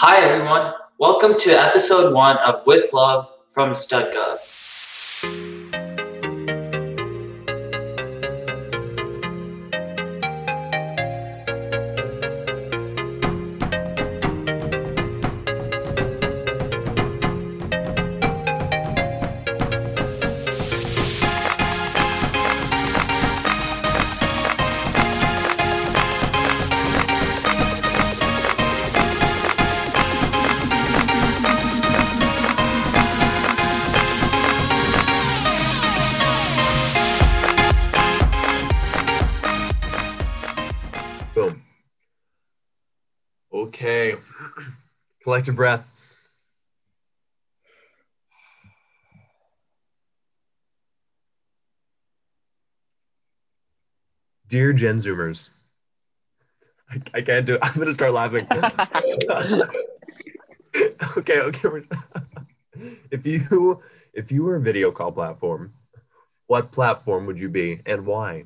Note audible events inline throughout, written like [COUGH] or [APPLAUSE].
Hi, everyone. Welcome to episode one of With Love from StudGov. Collective breath. Dear Gen Zoomers, I, I can't do it. [LAUGHS] I'm going to start laughing. [LAUGHS] okay, okay. if you if you were a video call platform, what platform would you be and why?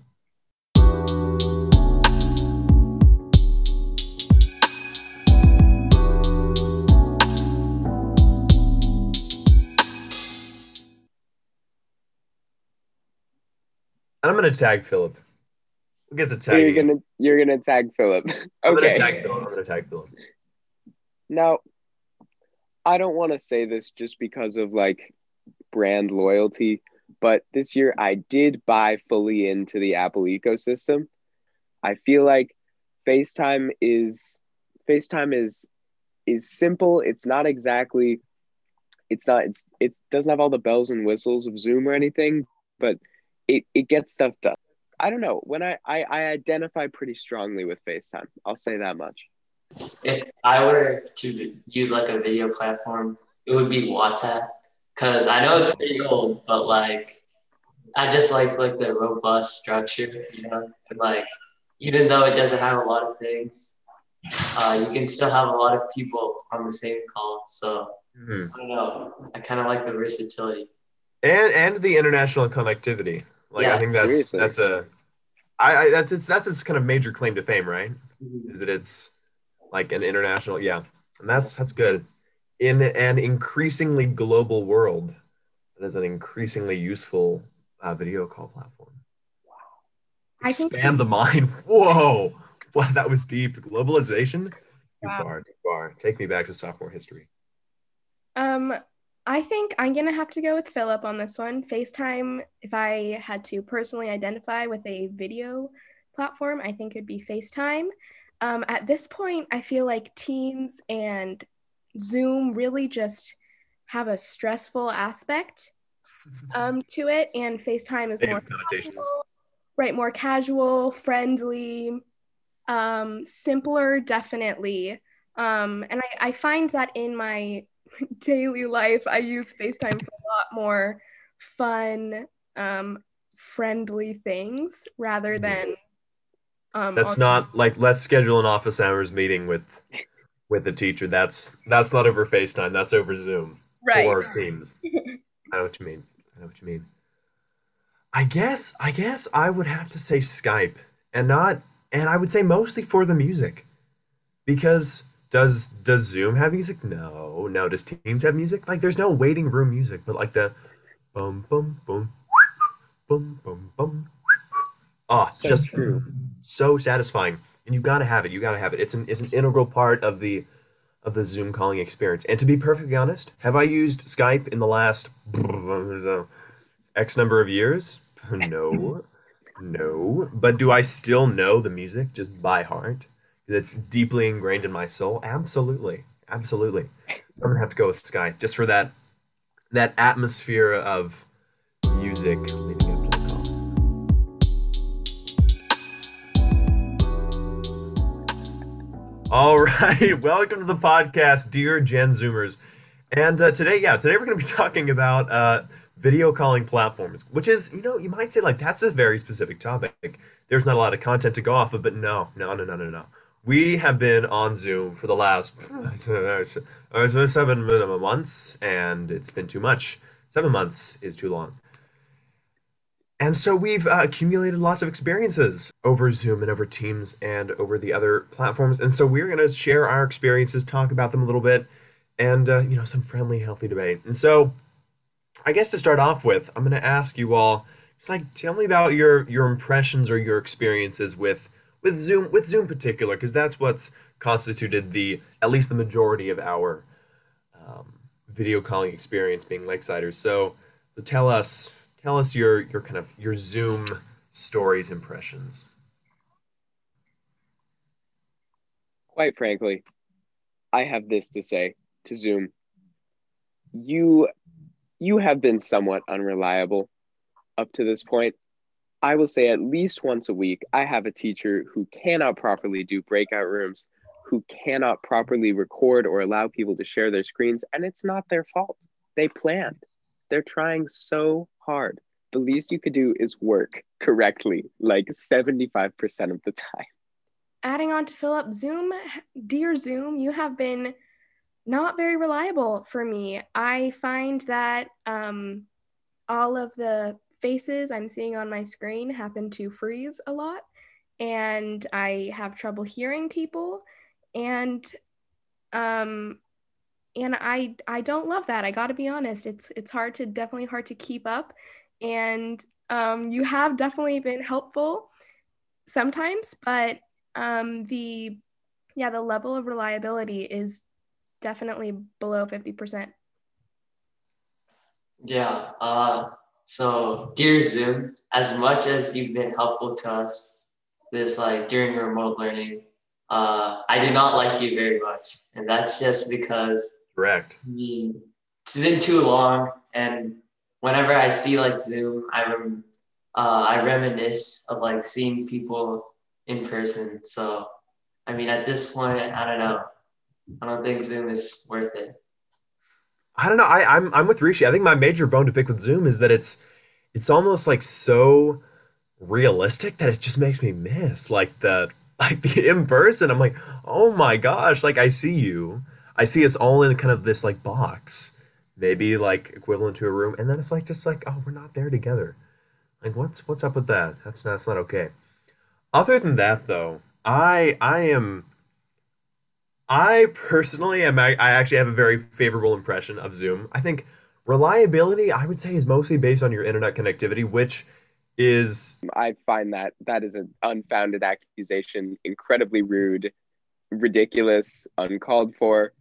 I'm to tag Philip. We'll get So tag. you're gonna you're gonna tag Philip. [LAUGHS] I'm going to okay. tag Philip. I'm to tag Philip. Now, I don't want to say this just because of like brand loyalty, but this year I did buy fully into the Apple ecosystem. I feel like FaceTime is FaceTime is is simple. It's not exactly it's not it's it doesn't have all the bells and whistles of Zoom or anything, but it, it gets stuff done. I don't know. When I, I, I identify pretty strongly with FaceTime. I'll say that much. If I were to use like a video platform, it would be WhatsApp. Cause I know it's pretty old, but like I just like like the robust structure, you know, and like even though it doesn't have a lot of things, uh, you can still have a lot of people on the same call. So Mhm. I don't know. I kind of like the versatility. and and the international connectivity. Like I think that's seriously. that's a I, I that's it's that's its kind of major claim to fame, right? Is that it's like an international, yeah, and that's that's good. In an increasingly global world, that is an increasingly useful uh, video call platform. I think- Expand the mind. [LAUGHS] Whoa, wow, that was deep. Globalization. Too Wow. far, too far. Take me back to sophomore history. Um, I think I'm gonna have to go with Philip on this one. FaceTime, if I had to personally identify with a video platform, I think it'd be FaceTime. Um, at this point, I feel like Teams and Zoom really just have a stressful aspect [LAUGHS] um, to it, and FaceTime is more casual, right, more casual, friendly, um, simpler, definitely. Um, and I, I find that in my daily life, I use FaceTime for a lot more fun, um, friendly things rather Mhm. than. Um, That's not like let's schedule an office hours meeting with with the teacher. That's that's not over FaceTime. That's over Zoom right. or Teams. [LAUGHS] I know what you mean. I know what you mean. I guess I guess I would have to say Skype and not and I would say mostly for the music. Because does does Zoom have music? No. No, does Teams have music? Like there's no waiting room music, but like the bum bum bum bum bum bum. Oh, So just true. so satisfying and you gotta have it you gotta have it it's an, it's an integral part of the of the zoom calling experience and to be perfectly honest have i used skype in the last x number of years [LAUGHS] no [LAUGHS] no but do i still know the music just by heart it's deeply ingrained in my soul absolutely absolutely i'm gonna have to go with Skype just for that that atmosphere of music leading up to the call All [LAUGHS] right, welcome to the podcast, dear Gen Zoomers. And uh, today, yeah, today we're going to be [LAUGHS] talking about uh, video calling platforms, which is, you know, you might say like that's a very specific topic. There's not a lot of content to go off of, but no, no, no, no, no, no. We have been on Zoom for the last [LAUGHS] seven months, and it's been too much. Seven months is too long. and so we've uh, accumulated lots of experiences over Zoom and over Teams and over the other platforms. And so we're going to share our experiences, talk about them a little bit, and uh, you know some friendly, healthy debate. And so, I guess to start off with, I'm going to ask you all just like tell me about your your impressions or your experiences with with Zoom with Zoom particular because that's what's constituted the at least the majority of our um, video calling experience being Lakesiders. So, so tell us tell us your your kind of your Zoom stories impressions. Quite frankly, I have this to say to Zoom. You you have been somewhat unreliable up to this point. I will say at least once a week, I have a teacher who cannot properly do breakout rooms, who cannot properly record or allow people to share their screens, and it's not their fault. They planned. They're trying so hard. The least you could do is work correctly, like 75% of the [LAUGHS] time. Adding on to Philip, Zoom, dear Zoom, you have been not very reliable for me. I find that um, all of the faces I'm seeing on my screen happen to freeze a lot, and I have trouble hearing people, and um, and I I don't love that. I got to be honest. It's it's hard to definitely hard to keep up, and um, you have definitely been helpful sometimes, but um, the yeah the level of reliability is definitely below fifty percent. Yeah. Uh, so dear Zoom, as much as you've been helpful to us this like during remote learning, uh, I do not like you very much, and that's just because Correct. I mean, it's been too long, and whenever I see like Zoom, I rem- uh, I reminisce of like seeing people in person. So, I mean, at this point, I don't know. I don't think Zoom is worth it. I don't know. I, I'm I'm with Rishi. I think my major bone to pick with Zoom is that it's it's almost like so realistic that it just makes me miss like the [LAUGHS] like the in person. I'm like, oh my gosh, like I see you. I see us all in kind of this like box, maybe like equivalent to a room, and then it's like just like, oh, we're not there together. Like what's what's up with that? That's not that's not okay. Other than that though, I I am I personally am I, I actually have a very favorable impression of Zoom. I think reliability I would say is mostly based on your internet connectivity, which is I find that that is an unfounded accusation, incredibly rude, ridiculous, uncalled for,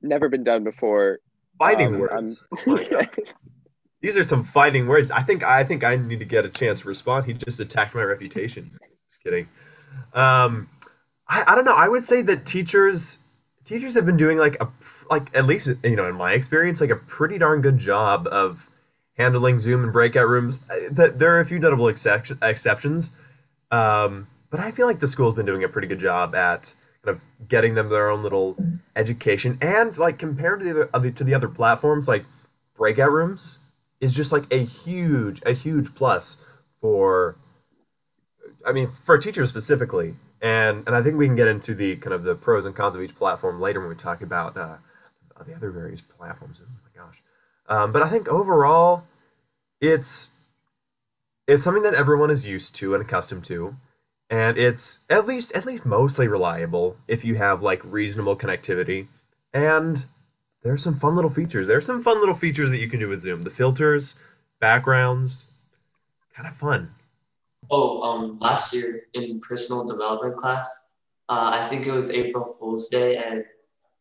never been done before. fighting Um, words. I'm- my God. [LAUGHS] These are some fighting words. I think I think I need to get a chance to respond. He just attacked my reputation. Just kidding. Um, I, I don't know. I would say that teachers teachers have been doing like a like at least you know in my experience like a pretty darn good job of handling Zoom and breakout rooms. Th- There are a few notable exception, exceptions, um, but I feel like the school's been doing a pretty good job at kind of getting them their own little education and like compared to the other to the other platforms like breakout rooms is just like a huge a huge plus for I mean for teachers specifically and and I think we can get into the kind of the pros and cons of each platform later when we talk about uh, the other various platforms. Oh my gosh. Um, but I think overall it's it's something that everyone is used to and accustomed to. And it's at least at least mostly reliable if you have like reasonable connectivity. And there's some fun little features. There's some fun little features that you can do with zoom. The filters backgrounds kind of fun Oh, um, last year in personal development class, uh, I think it was April Fool's Day, and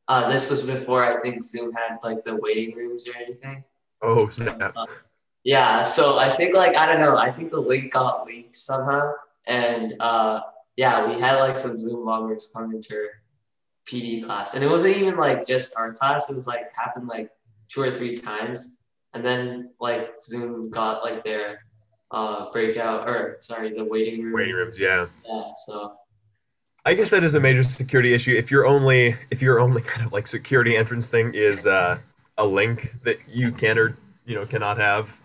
uh, this was before I think Zoom had like the waiting rooms or anything. oh snap Yeah, so I think like I don't know, I think the link got leaked somehow, and uh, yeah, we had like some Zoom loggers come into PD class, and it wasn't even like just our class; it was like happened like two or three times, and then like Zoom got like their uh, breakout or sorry, the waiting room. waiting rooms yeah Yeah, so I guess that is a major security issue. If your only if your only [LAUGHS] kind of like security entrance thing is uh, a link that you can or you know cannot have,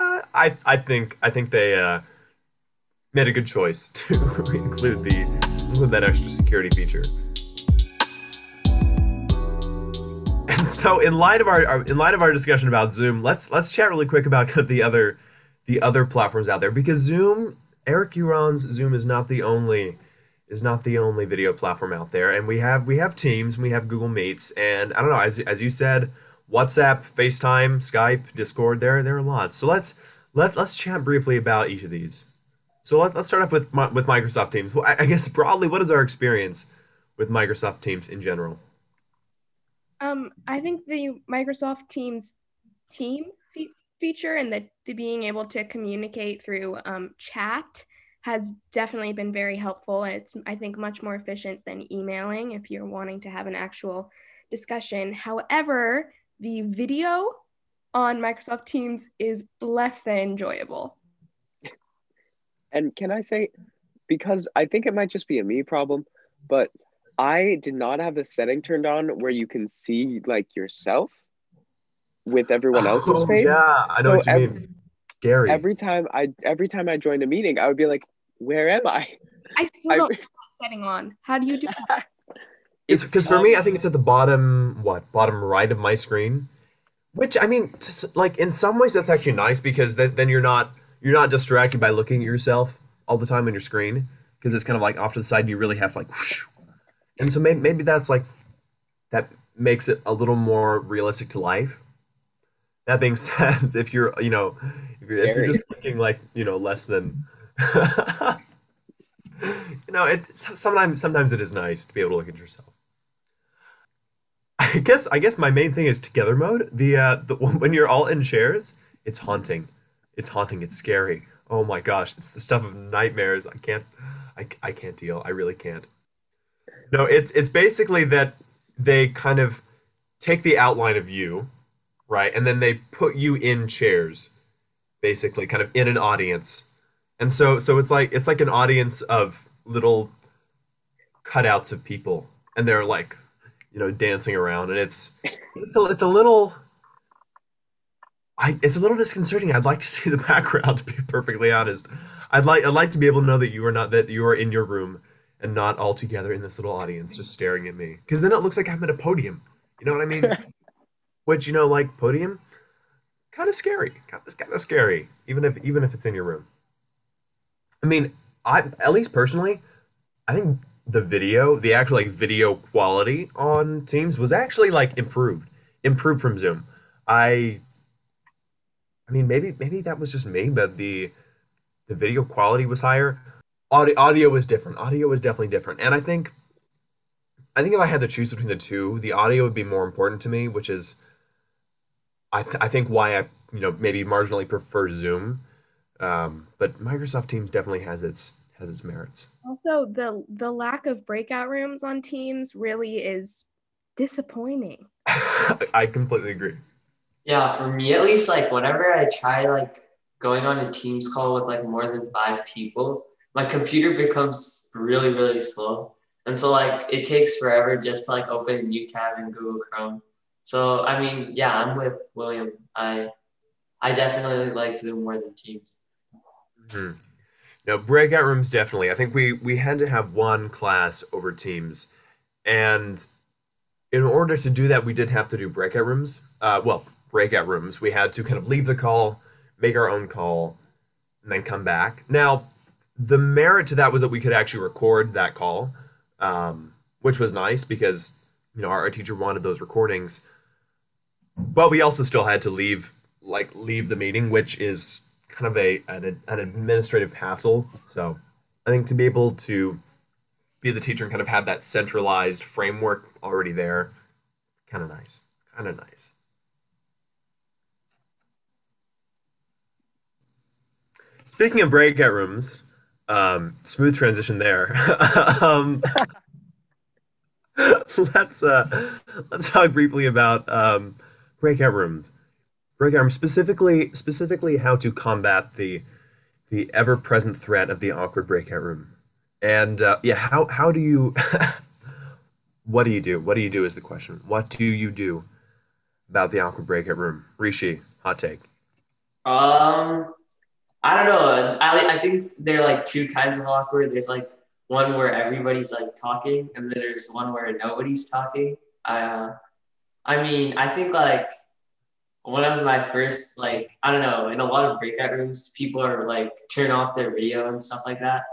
uh, I I think I think they uh, made a good choice [LAUGHS] to include the include that extra security feature. And so, in light of our, our in light of our discussion about Zoom, let's let's chat really quick about kind [LAUGHS] of the other the other platforms out there because Zoom, Eric Huron's Zoom is not the only is not the only video platform out there, and we have we have Teams, we have Google Meets, and I don't know as as you said, WhatsApp, FaceTime, Skype, Discord. There there are lots. So let's let let's chat briefly about each of these. So let, let's start off with with Microsoft Teams. Well, I, I guess broadly, what is our experience with Microsoft Teams in general? Um, I think the Microsoft Teams team feature and the, the, being able to communicate through um, chat has definitely been very helpful. And it's, I think, much more efficient than emailing if you're wanting to have an actual discussion. However, the video on Microsoft Teams is less than enjoyable. And can I say, because I think it might just be a me problem, but I did not have the setting turned on where you can see like yourself with everyone oh, else's oh, face. Yeah, I know so what you every, mean. Scary. Every time I every time I joined a meeting, I would be like, "Where am I?" I still I, don't have setting on. How do you do that? [LAUGHS] Because for um, me, I think it's at the bottom, what bottom right of my screen. Which I mean, like in some ways, that's actually nice because then, then you're not you're not distracted by looking at yourself all the time on your screen because it's kind of like off to the side. And you really have to like whoosh, and so maybe, maybe that's like that makes it a little more realistic to life that being [LAUGHS] said if you're you know if you're, if you're just looking like you know less than [LAUGHS] you know it sometimes sometimes it is nice to be able to look at yourself. I guess i guess my main thing is together mode. The uh the [LAUGHS] when you're all in chairs it's haunting. It's haunting. It's scary. Oh my gosh. It's the stuff of nightmares. I can't i, I can't deal. I really can't. No, it's it's basically that they kind of take the outline of you, right, and then they put you in chairs, basically, kind of in an audience, and so so it's like it's like an audience of little cutouts of people, and they're like, you know, dancing around, and it's it's a, it's a little. I, it's a little disconcerting. I'd like to [LAUGHS] see the background, to be perfectly honest. I'd like I'd like to be able to know that you are not that you are in your room and not all together in this little audience just staring at me. Because then it looks like I'm at a podium. You know what I mean? [LAUGHS] Which you know, like podium, kind of scary. Of, kind of scary, even if even if it's in your room. I mean, I at least personally, I think the video, the actual like video quality on Teams was actually like improved, improved from Zoom. I, I mean, maybe maybe that was just me, but the the video quality was higher audio audio was different. Audio was definitely different, and I think I think if I had to choose between the two, the audio would be more important to me, which is I th- I think why I you know maybe marginally prefer Zoom, um, but Microsoft Teams definitely has its has its merits. Also, the the lack of breakout rooms on Teams really is disappointing. [LAUGHS] I completely agree. Yeah, for me at least, like whenever I try like going on a Teams call with like more than five people, my computer becomes really, really slow. And so like it takes forever just to like open a new tab in Google Chrome. So I mean, yeah, I'm with William. I I definitely like Zoom more than Teams. Mm-hmm. No, breakout rooms definitely. I think we we had to have one class over Teams, and in order to do that, we did have to do breakout rooms. Uh, well, breakout rooms. We had to kind of leave the call, make our own call, and then come back. Now, the merit to that was that we could actually record that call, um, which was nice because you know our, our teacher wanted those recordings. But we also still had to leave like leave the meeting, which is kind of a an, an administrative hassle. So I think to be able to be the teacher and kind of have that centralized framework already there, kind of nice, kind of nice. Speaking of breakout rooms, um, smooth transition there. [LAUGHS] um, [LAUGHS] let's uh, let's talk briefly about um, breakout rooms. Breakout rooms specifically specifically how to combat the the ever present threat of the awkward breakout room. And uh, yeah, how how do you [LAUGHS] what do you do? What do you do is the question. What do you do about the awkward breakout room? Rishi, hot take. Um I don't know. I, I think there are like two kinds of awkward. There's like one where everybody's like talking, and then there's one where nobody's talking. Uh, I mean, I think like one of my first like I don't know in a lot of breakout rooms people are like turn off their video and stuff like that.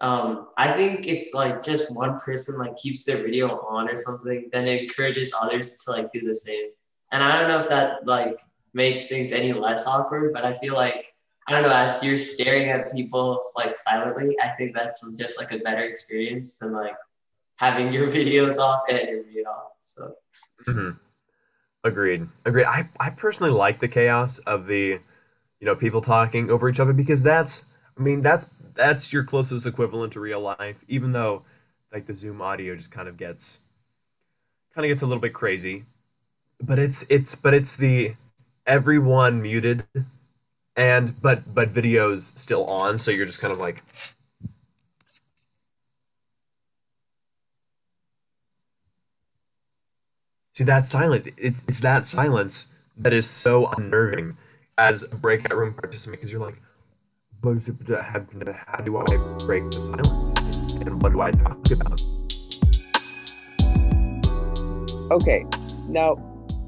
Um, I think if like just one person like keeps their video on or something, then it encourages others to like do the same. And I don't know if that like makes things any less awkward, but I feel like I don't know, as you're staring at people like silently, I think that's just like a better experience than like having your [LAUGHS] videos off and your video off. So Mm-hmm. Agreed. Agreed. I, I personally like the chaos of the, you know, people talking over each other because that's, I mean, that's that's your closest equivalent to real life. Even though, like the Zoom audio just kind of gets, kind of gets a little bit crazy, but it's it's but it's the everyone muted, and but but videos still on, so you're just kind of like. See that silence. It, it's that silence that is so unnerving as a breakout room participant because you're like, how do I break the silence? And what do I talk about? Okay, now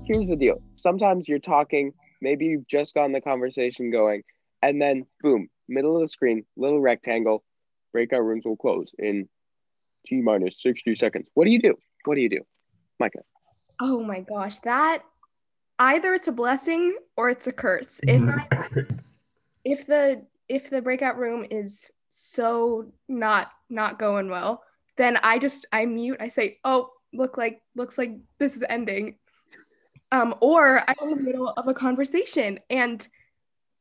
here's the deal. Sometimes you're talking, maybe you've just gotten the conversation going, and then boom, middle of the screen, little rectangle, breakout rooms will close in T minus 60 seconds. What do you do? What do you do? Micah. Oh my gosh, that either it's a blessing or it's a curse. If I, if the if the breakout room is so not not going well, then I just I mute. I say, "Oh, look like looks like this is ending." Um, or I'm in the middle of a conversation and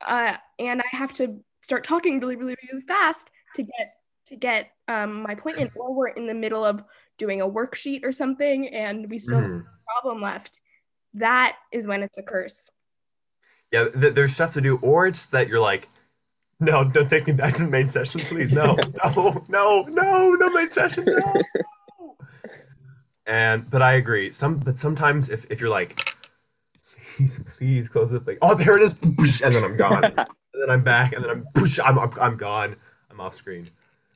uh and I have to start talking really really really fast to get to get um my point in or we're in the middle of doing a worksheet or something and we still a problem left that is when it's a curse Yeah, th- there's stuff to do, or it's that you're like, no, don't take me back to the main session, please. No, no, no, no, no main session, no. And but I agree. Some but sometimes if, if you're like, please, please close the thing. Oh, there it is, and then I'm gone, [LAUGHS] and then I'm back, and then I'm I'm I'm, I'm gone. I'm off screen.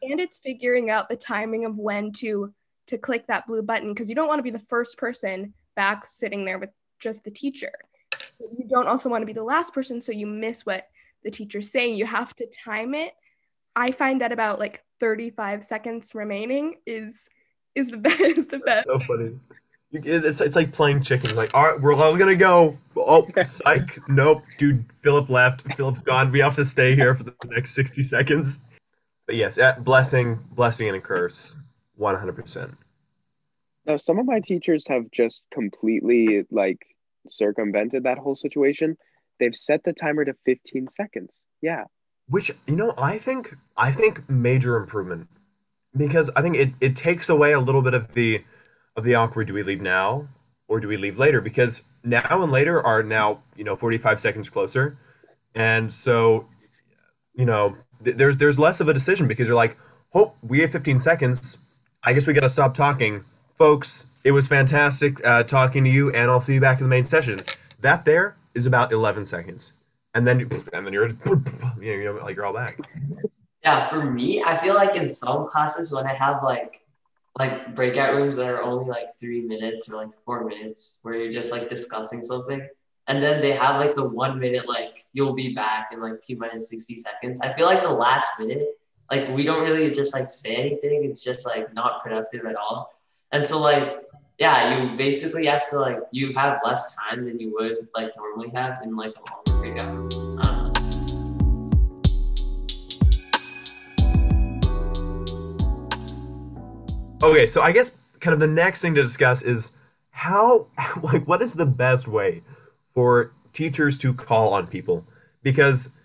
and it's figuring out the timing of when to to click that blue button because you don't want to be the first person back sitting there with just the teacher But you don't also want to be the last person so you miss what the teacher's saying you have to time it i find that about like 35 seconds remaining is is the best [LAUGHS] is the best So funny. It's, it's like playing chicken. Like, all right, we're all gonna go. Oh, [LAUGHS] psych. Nope, dude. Philip left. Philip's gone. We have to stay here for the next sixty seconds. But yes, blessing, blessing, and a curse. One hundred percent. Now, some of my teachers have just completely like circumvented that whole situation. They've set the timer to 15 seconds. Yeah. Which you know, I think, I think major improvement because I think it it takes away a little bit of the of the awkward. Do we leave now or do we leave later? Because now and later are now you know forty five seconds closer, and so you know th- there's there's less of a decision because you're like, oh, we have fifteen seconds. I guess we got to stop talking, folks. It was fantastic uh, talking to you, and I'll see you back in the main session. That there is about eleven seconds, and then and then you're [LAUGHS] you know like you're all back. Yeah, for me, I feel like in some classes when I have like like breakout rooms that are only like three minutes or like four minutes where you're just like discussing something. And then they have like the one minute like you'll be back in like T minus 60 seconds. I feel like the last minute, like we don't really just like say anything. It's just like not productive at all. And so like yeah, you basically have to like you have less time than you would like normally have in like a don't know. Uh. Okay, so I guess kind of the next thing to discuss is how, [LAUGHS] like, what is the best way for teachers to call on people? Because,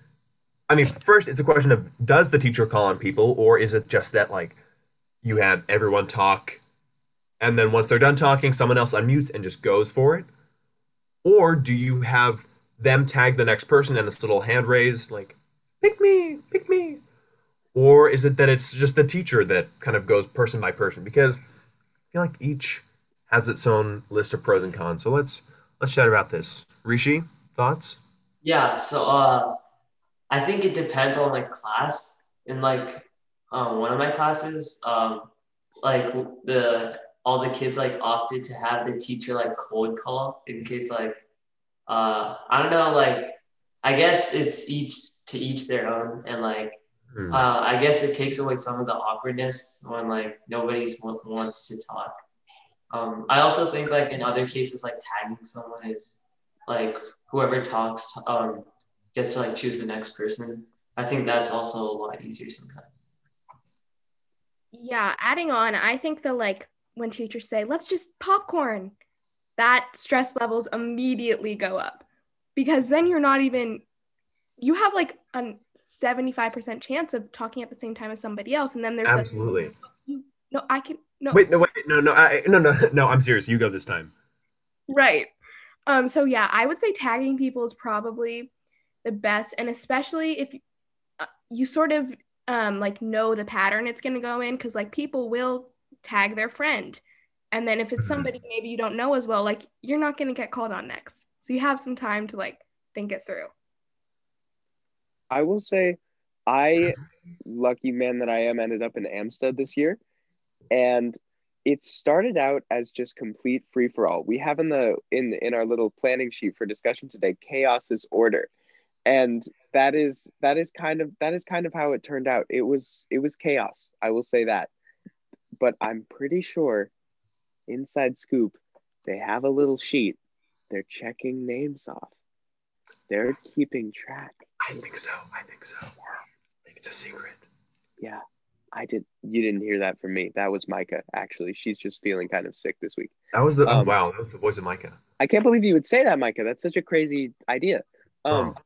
I mean, first, it's a question of does the teacher call on people, or is it just that, like, you have everyone talk, and then once they're done talking, someone else unmutes and just goes for it? Or do you have them tag the next person and it's a little hand raise, like, pick me, pick me? or is it that it's just the teacher that kind of goes person by person because i feel like each has its own list of pros and cons so let's let's chat about this rishi thoughts Yeah, so uh, I think it depends on like class. In like um, one of my classes, um, like the all the kids like opted to have the teacher like cold call in case like uh, I don't know, like I guess it's each to each their own, and like Hmm. uh, I guess it takes away some of the awkwardness when like nobody's w- wants to talk. Um, I also think like in other cases, like tagging someone is like whoever talks um, gets to like choose the next person. I think that's also a lot easier sometimes. Yeah, adding on, I think the like when teachers say, let's just popcorn, that stress levels immediately go up because then you're not even, you have like a 75% chance of talking at the same time as somebody else. And then there's like, Absolutely. no, I can, no, Wait, no, wait, no, no, I, no, no, [LAUGHS] no. I'm serious. You go this time. Right. Um, so yeah, I would say tagging people is probably the best, and especially if uh, you sort of um, like know the pattern it's going to go in, because like people will tag their friend, and then if it's Mhm. somebody maybe you don't know as well, like you're not going to get called on next. So you have some time to like think it through. I will say, I, lucky man that I am, ended up in Amstead this year, and it started out as just complete free for all. We have in the in in our little planning sheet for discussion today, chaos is order, and that is that is kind of that is kind of how it turned out. It was it was chaos. I will say that, but I'm pretty sure, inside scoop, they have a little sheet. They're checking names off. They're keeping track. I think so. I think so. I think it's a secret. Yeah, I did. You didn't hear that from me. That was Micah. Actually, she's just feeling kind of sick this week. That was the oh, Um, wow. That was the voice of Micah. I can't believe you would say that, Micah. That's such a crazy idea. Um,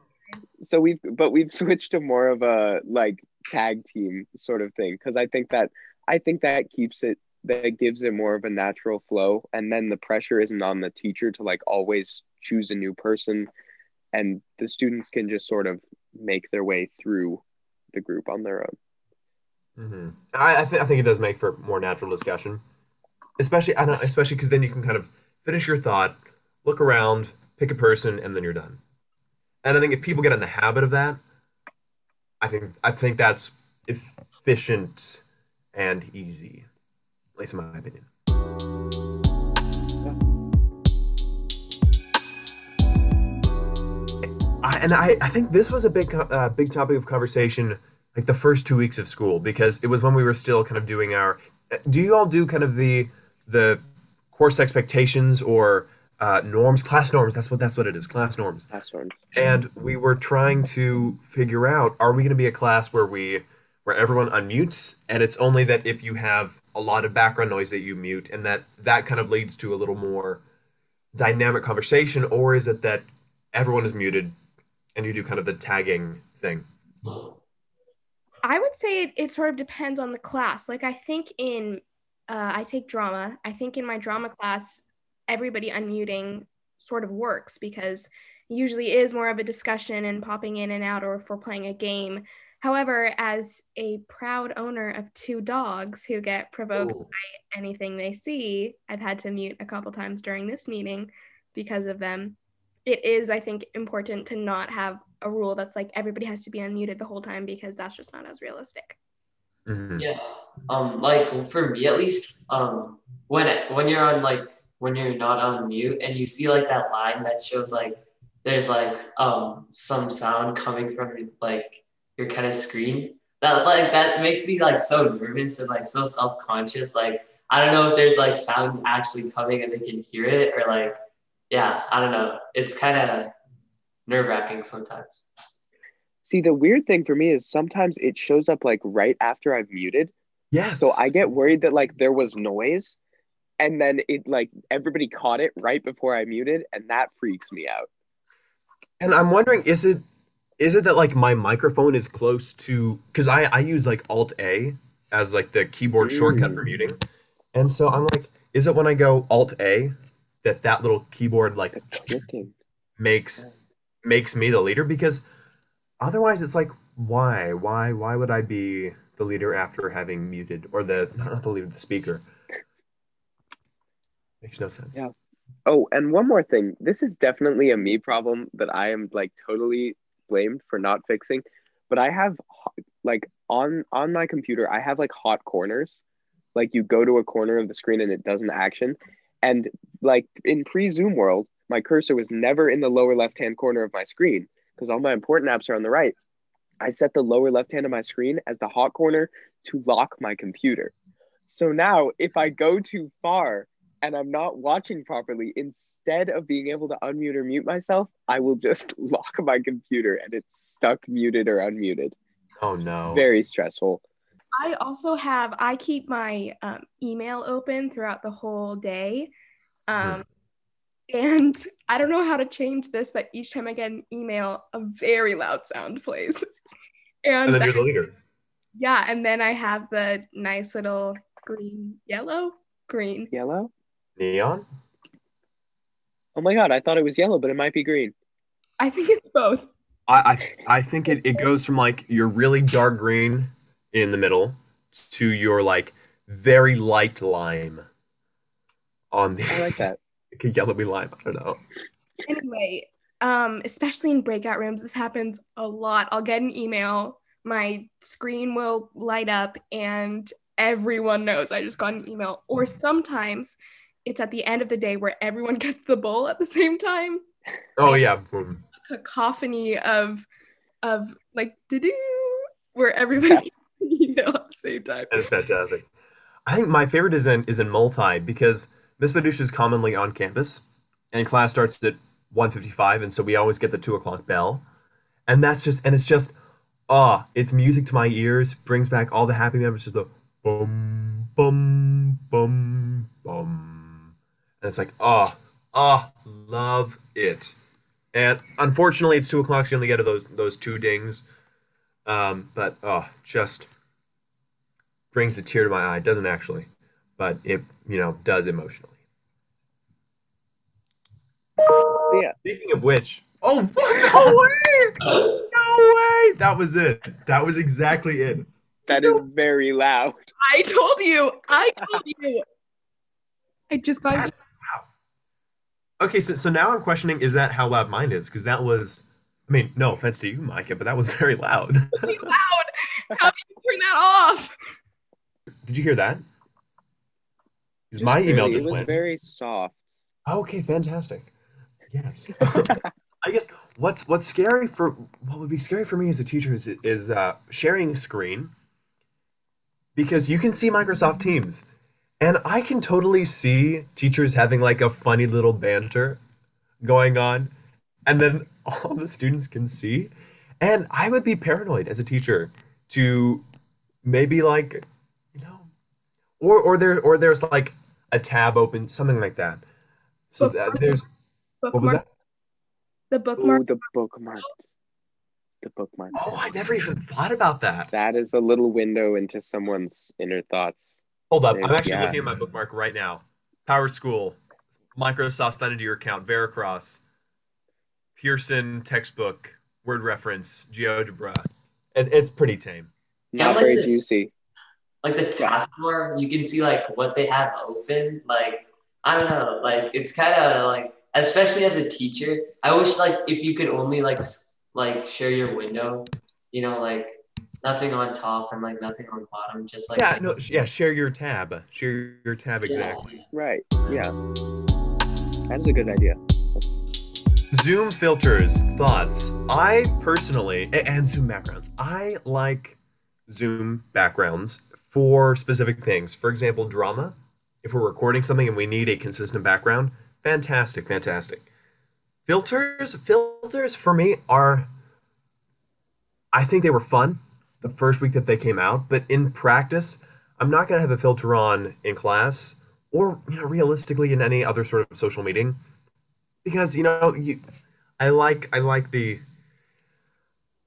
so we've but we've [LAUGHS] switched to more of a like tag team sort of thing because I think that I think that keeps it that gives it more of a natural flow, and then the pressure isn't on the teacher to like always choose a new person, and the students can just sort of make their way through the group on their own. hmm I I, th- I think it does make for more natural discussion, especially I don't especially because then you can kind of finish your thought, look around, pick a person, and then you're done. And I think if people get in the habit of that, I think I think that's efficient and easy, at least in my opinion. I, and I, I think this was a big uh, big topic of conversation like the first two weeks of school because it was when we were still kind of doing our do you all do kind of the the course expectations or uh, norms class norms that's what that's what it is class norms Last one. and we were trying to figure out are we going to be a class where we where everyone unmutes and it's only that if you have a lot of background noise that you mute and that that kind of leads to a little more dynamic conversation or is it that everyone is muted and you do kind of the tagging thing I would say it, it sort of depends on the class. Like I think in uh, I take drama. I think in my drama class, everybody unmuting sort of works because usually is more of a discussion and popping in and out, or if we're playing a game. However, as a proud owner of two dogs who get provoked Ooh. by anything they see, I've had to mute a couple times during this meeting because of them. It is, I think, important to not have a rule that's like everybody has to be unmuted the whole time because that's just not as realistic. Mhm. Yeah. Um, like for me at least, um, when when you're on like when you're not on mute and you see like that line that shows like there's like um some sound coming from like your kind of screen that like that makes me like so nervous and like so self-conscious. Like i don't know if there's like sound actually coming and they can hear it or like yeah i don't know. It's kind of nerve-wracking sometimes. See, the weird thing for me is sometimes it shows up like right after I've muted. yes. So I get worried that like there was noise and then it like everybody caught it right before I muted and that freaks me out. and i'm wondering is it is it that like my microphone is close to because i i use like alt a as like the keyboard shortcut for mm. muting. And so i'm like is it when i go alt a that that little keyboard like makes makes me the leader? Because otherwise it's like why? Why why would i be the leader after having muted or the not the leader the speaker? Makes no sense. Yeah. Oh, and one more thing. This is definitely a me problem that I am like totally blamed for not fixing. But I have like on on my computer, I have like hot corners. Like you go to a corner of the screen and it doesn't action. And like in pre-Zoom world, my cursor was never in the lower left hand corner of my screen because all my important apps are on the right. I set the lower left hand of my screen as the hot corner to lock my computer. So now, if I go too far and I'm not watching properly, instead of being able to unmute or mute myself, I will just [LAUGHS] lock my computer and it's stuck muted or unmuted. Oh no. Very stressful. I also have, I keep my um, email open throughout the whole day. Um, and I don't know how to change this, but each time I get an email, a very loud sound plays. [LAUGHS] And And, then you're the leader. yeah, and then I have the nice little green, yellow, green. Yellow? Neon? Oh my god, I thought it was yellow, but it might be green. I think it's both. I, I I think it, it goes from like your really dark green in the middle to your like very light lime on the I like that. [LAUGHS] yellowy lime. I don't know. Anyway, um, especially in breakout rooms, this happens a lot. I'll get an email, my screen will light up, and everyone knows I just got an email. Or sometimes it's at the end of the day where everyone [LAUGHS] gets the bowl at the same time. Oh yeah. boom. Cacophony of of like doo where everybody gets the email at the same time. That is fantastic. I think my favorite is in is in multi because Miss Badouche is commonly on campus, and class starts at 1.55, and so we always get the two o'clock bell, and that's just and it's just ah, it's music to my ears, brings back all the happy memories of the bum bum bum bum, and it's like ah ah love it, and unfortunately it's two o'clock, so you only get those those two dings, um, but oh just brings a tear to my eye. It doesn't actually, but it you know does emotionally. Yeah. Speaking of which, oh [LAUGHS] no way! No way! That was it. That was exactly it. That is very loud. I told you. I told you. I just got That- Okay, so so now I'm questioning: is that how loud mine is? Because that was, I mean, no offense to you, Micah, but that was [LAUGHS] very loud. really loud. How do you turn that off? Did you hear that? 'Cause my email Really, just it was went. very soft. Okay, fantastic. Yes. [LAUGHS] I guess what's what's scary for what would be scary for me as a teacher is is uh, sharing screen because you can see Microsoft Teams, and I can totally see teachers having like a funny little banter going on, and then [LAUGHS] all the students can see, and I would be paranoid as a teacher to maybe like you know, or or there or there's like a tab open something like that. So uh, that, there's what was that? The bookmark. Ooh, the bookmark. The bookmark. Oh, I never even thought about that. That is a little window into someone's inner thoughts. Hold up, I'm actually looking at my bookmark right now. Power School, Microsoft Sign into your account, Veracross, Pearson textbook, word reference, GeoGebra. It, it's pretty tame. Yeah, Not like very the- juicy. like the taskbar, you can see like what they have open. Like I don't know, like it's kind of like especially as a teacher, I wish like if you could only like like share your window, you know, like nothing on top and like nothing on bottom, just like Yeah, no, yeah. Share your tab. Share your tab exactly. Right. Yeah. That's a good idea. Zoom filters, thoughts. I personally, and Zoom backgrounds. I like Zoom backgrounds for specific things. For example, drama. If we're recording something and we need a consistent background, fantastic, fantastic. Filters, filters for me are. I think they were fun the first week that they came out, but in practice, I'm not gonna have a filter on in class or you know realistically in any other sort of social meeting because you know you i like i like the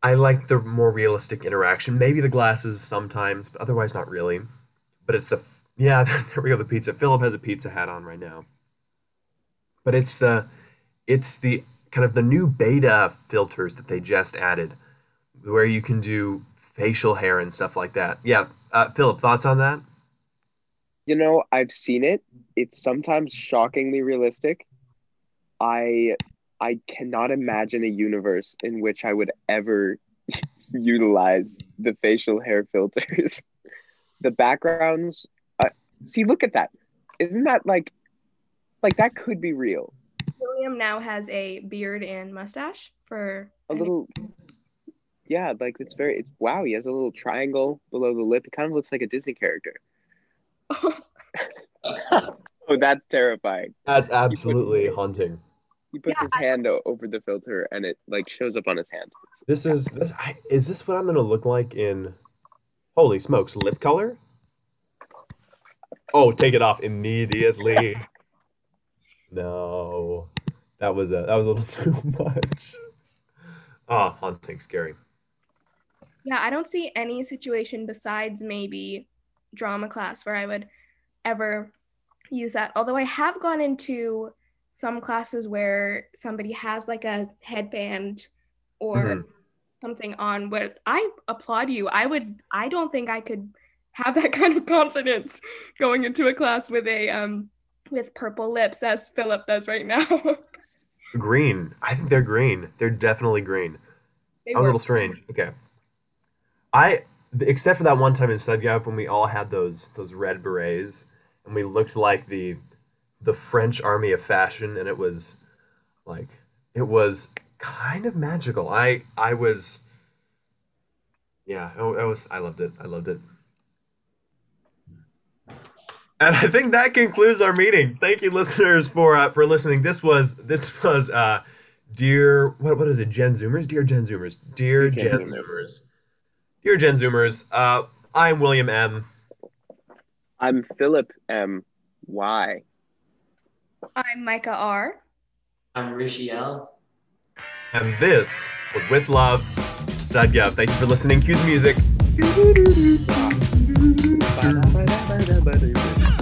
i like the more realistic interaction. Maybe the glasses sometimes but otherwise not really. But it's the yeah [LAUGHS] there we go the pizza. Philip has a pizza hat on right now. But it's the it's the kind of the new beta filters that they just added where you can do facial hair and stuff like that yeah uh, philip thoughts on that You know, I've seen it. It's sometimes shockingly realistic. I I cannot imagine a universe in which I would ever [LAUGHS] utilize the facial hair filters. [LAUGHS] the backgrounds. Uh, see, look at that. Isn't that like like that could be real? William now has a beard and mustache for A little. Yeah, like it's very. It's wow. He has a little triangle below the lip. It kind of looks like a Disney character. [LAUGHS] Oh, that's terrifying. That's absolutely haunting. He puts Yeah, his hand over the filter, and it like shows up on his hand. This is this. I, is this what I'm gonna look like in? Holy smokes! Lip color. Oh, take it off immediately. [LAUGHS] no, that was a that was a little [LAUGHS] too much. Ah, haunting, scary. Yeah, I don't see any situation besides maybe drama class where I would ever use that. Although I have gone into some classes where somebody has like a headband or Mhm. something on where I applaud you. I would I don't think I could have that [LAUGHS] kind of confidence going into a class with a um with purple lips as Philip does right now. [LAUGHS] Green. I think they're green. They're definitely green. They That was a little strange. Okay. I except for that one time in StudGov when we all had those those red berets and we looked like the the French army of fashion and it was like it was kind of magical. I I was yeah, it was I loved it. I loved it. And I think that concludes our meeting. Thank you, listeners, for uh, for listening. This was this was uh, dear what what is it? Gen Zoomers, dear Gen Zoomers, dear Gen Gen Zoomers. Zoomers, dear Gen Zoomers. Uh, I'm William M. I'm Philip M. Y. I'm Micah R. I'm Rishi L. And this was with love, StudGov. Thank you for listening. Cue the music.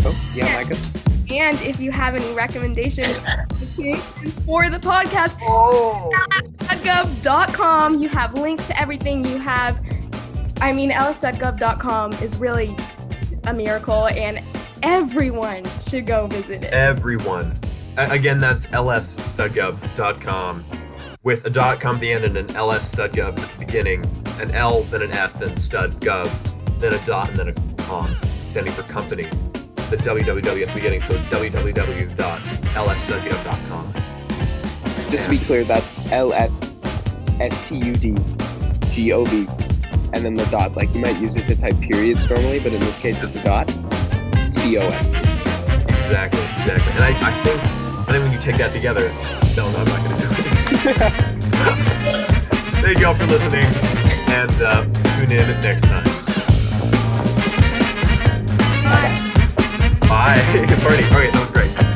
Oh, yeah, Micah. And if you have any recommendations for the podcast, Oh, ls.gov.com. You have links to everything. You have, I mean, ls.gov.com is really a miracle, and everyone should go visit it. everyone. A- again, that's lsstudgov.com with a dot com at the end and an lsstudgov at the beginning, an L, then an S, then studgov, then a dot, and then a com, standing for company. The www at the beginning, so it's www.lsstudgov.com. Just to be clear, that's L S S T U D G O V, and then the dot. Like you might use it to type periods normally, but in this case, it's a dot. C O M. Exactly, exactly. And I, I think I think when you take that together, no, no I'm not gonna do it. [LAUGHS] Thank you all for listening, and uh, tune in next time. Bye. Bye. [LAUGHS] Party. All right, that was great.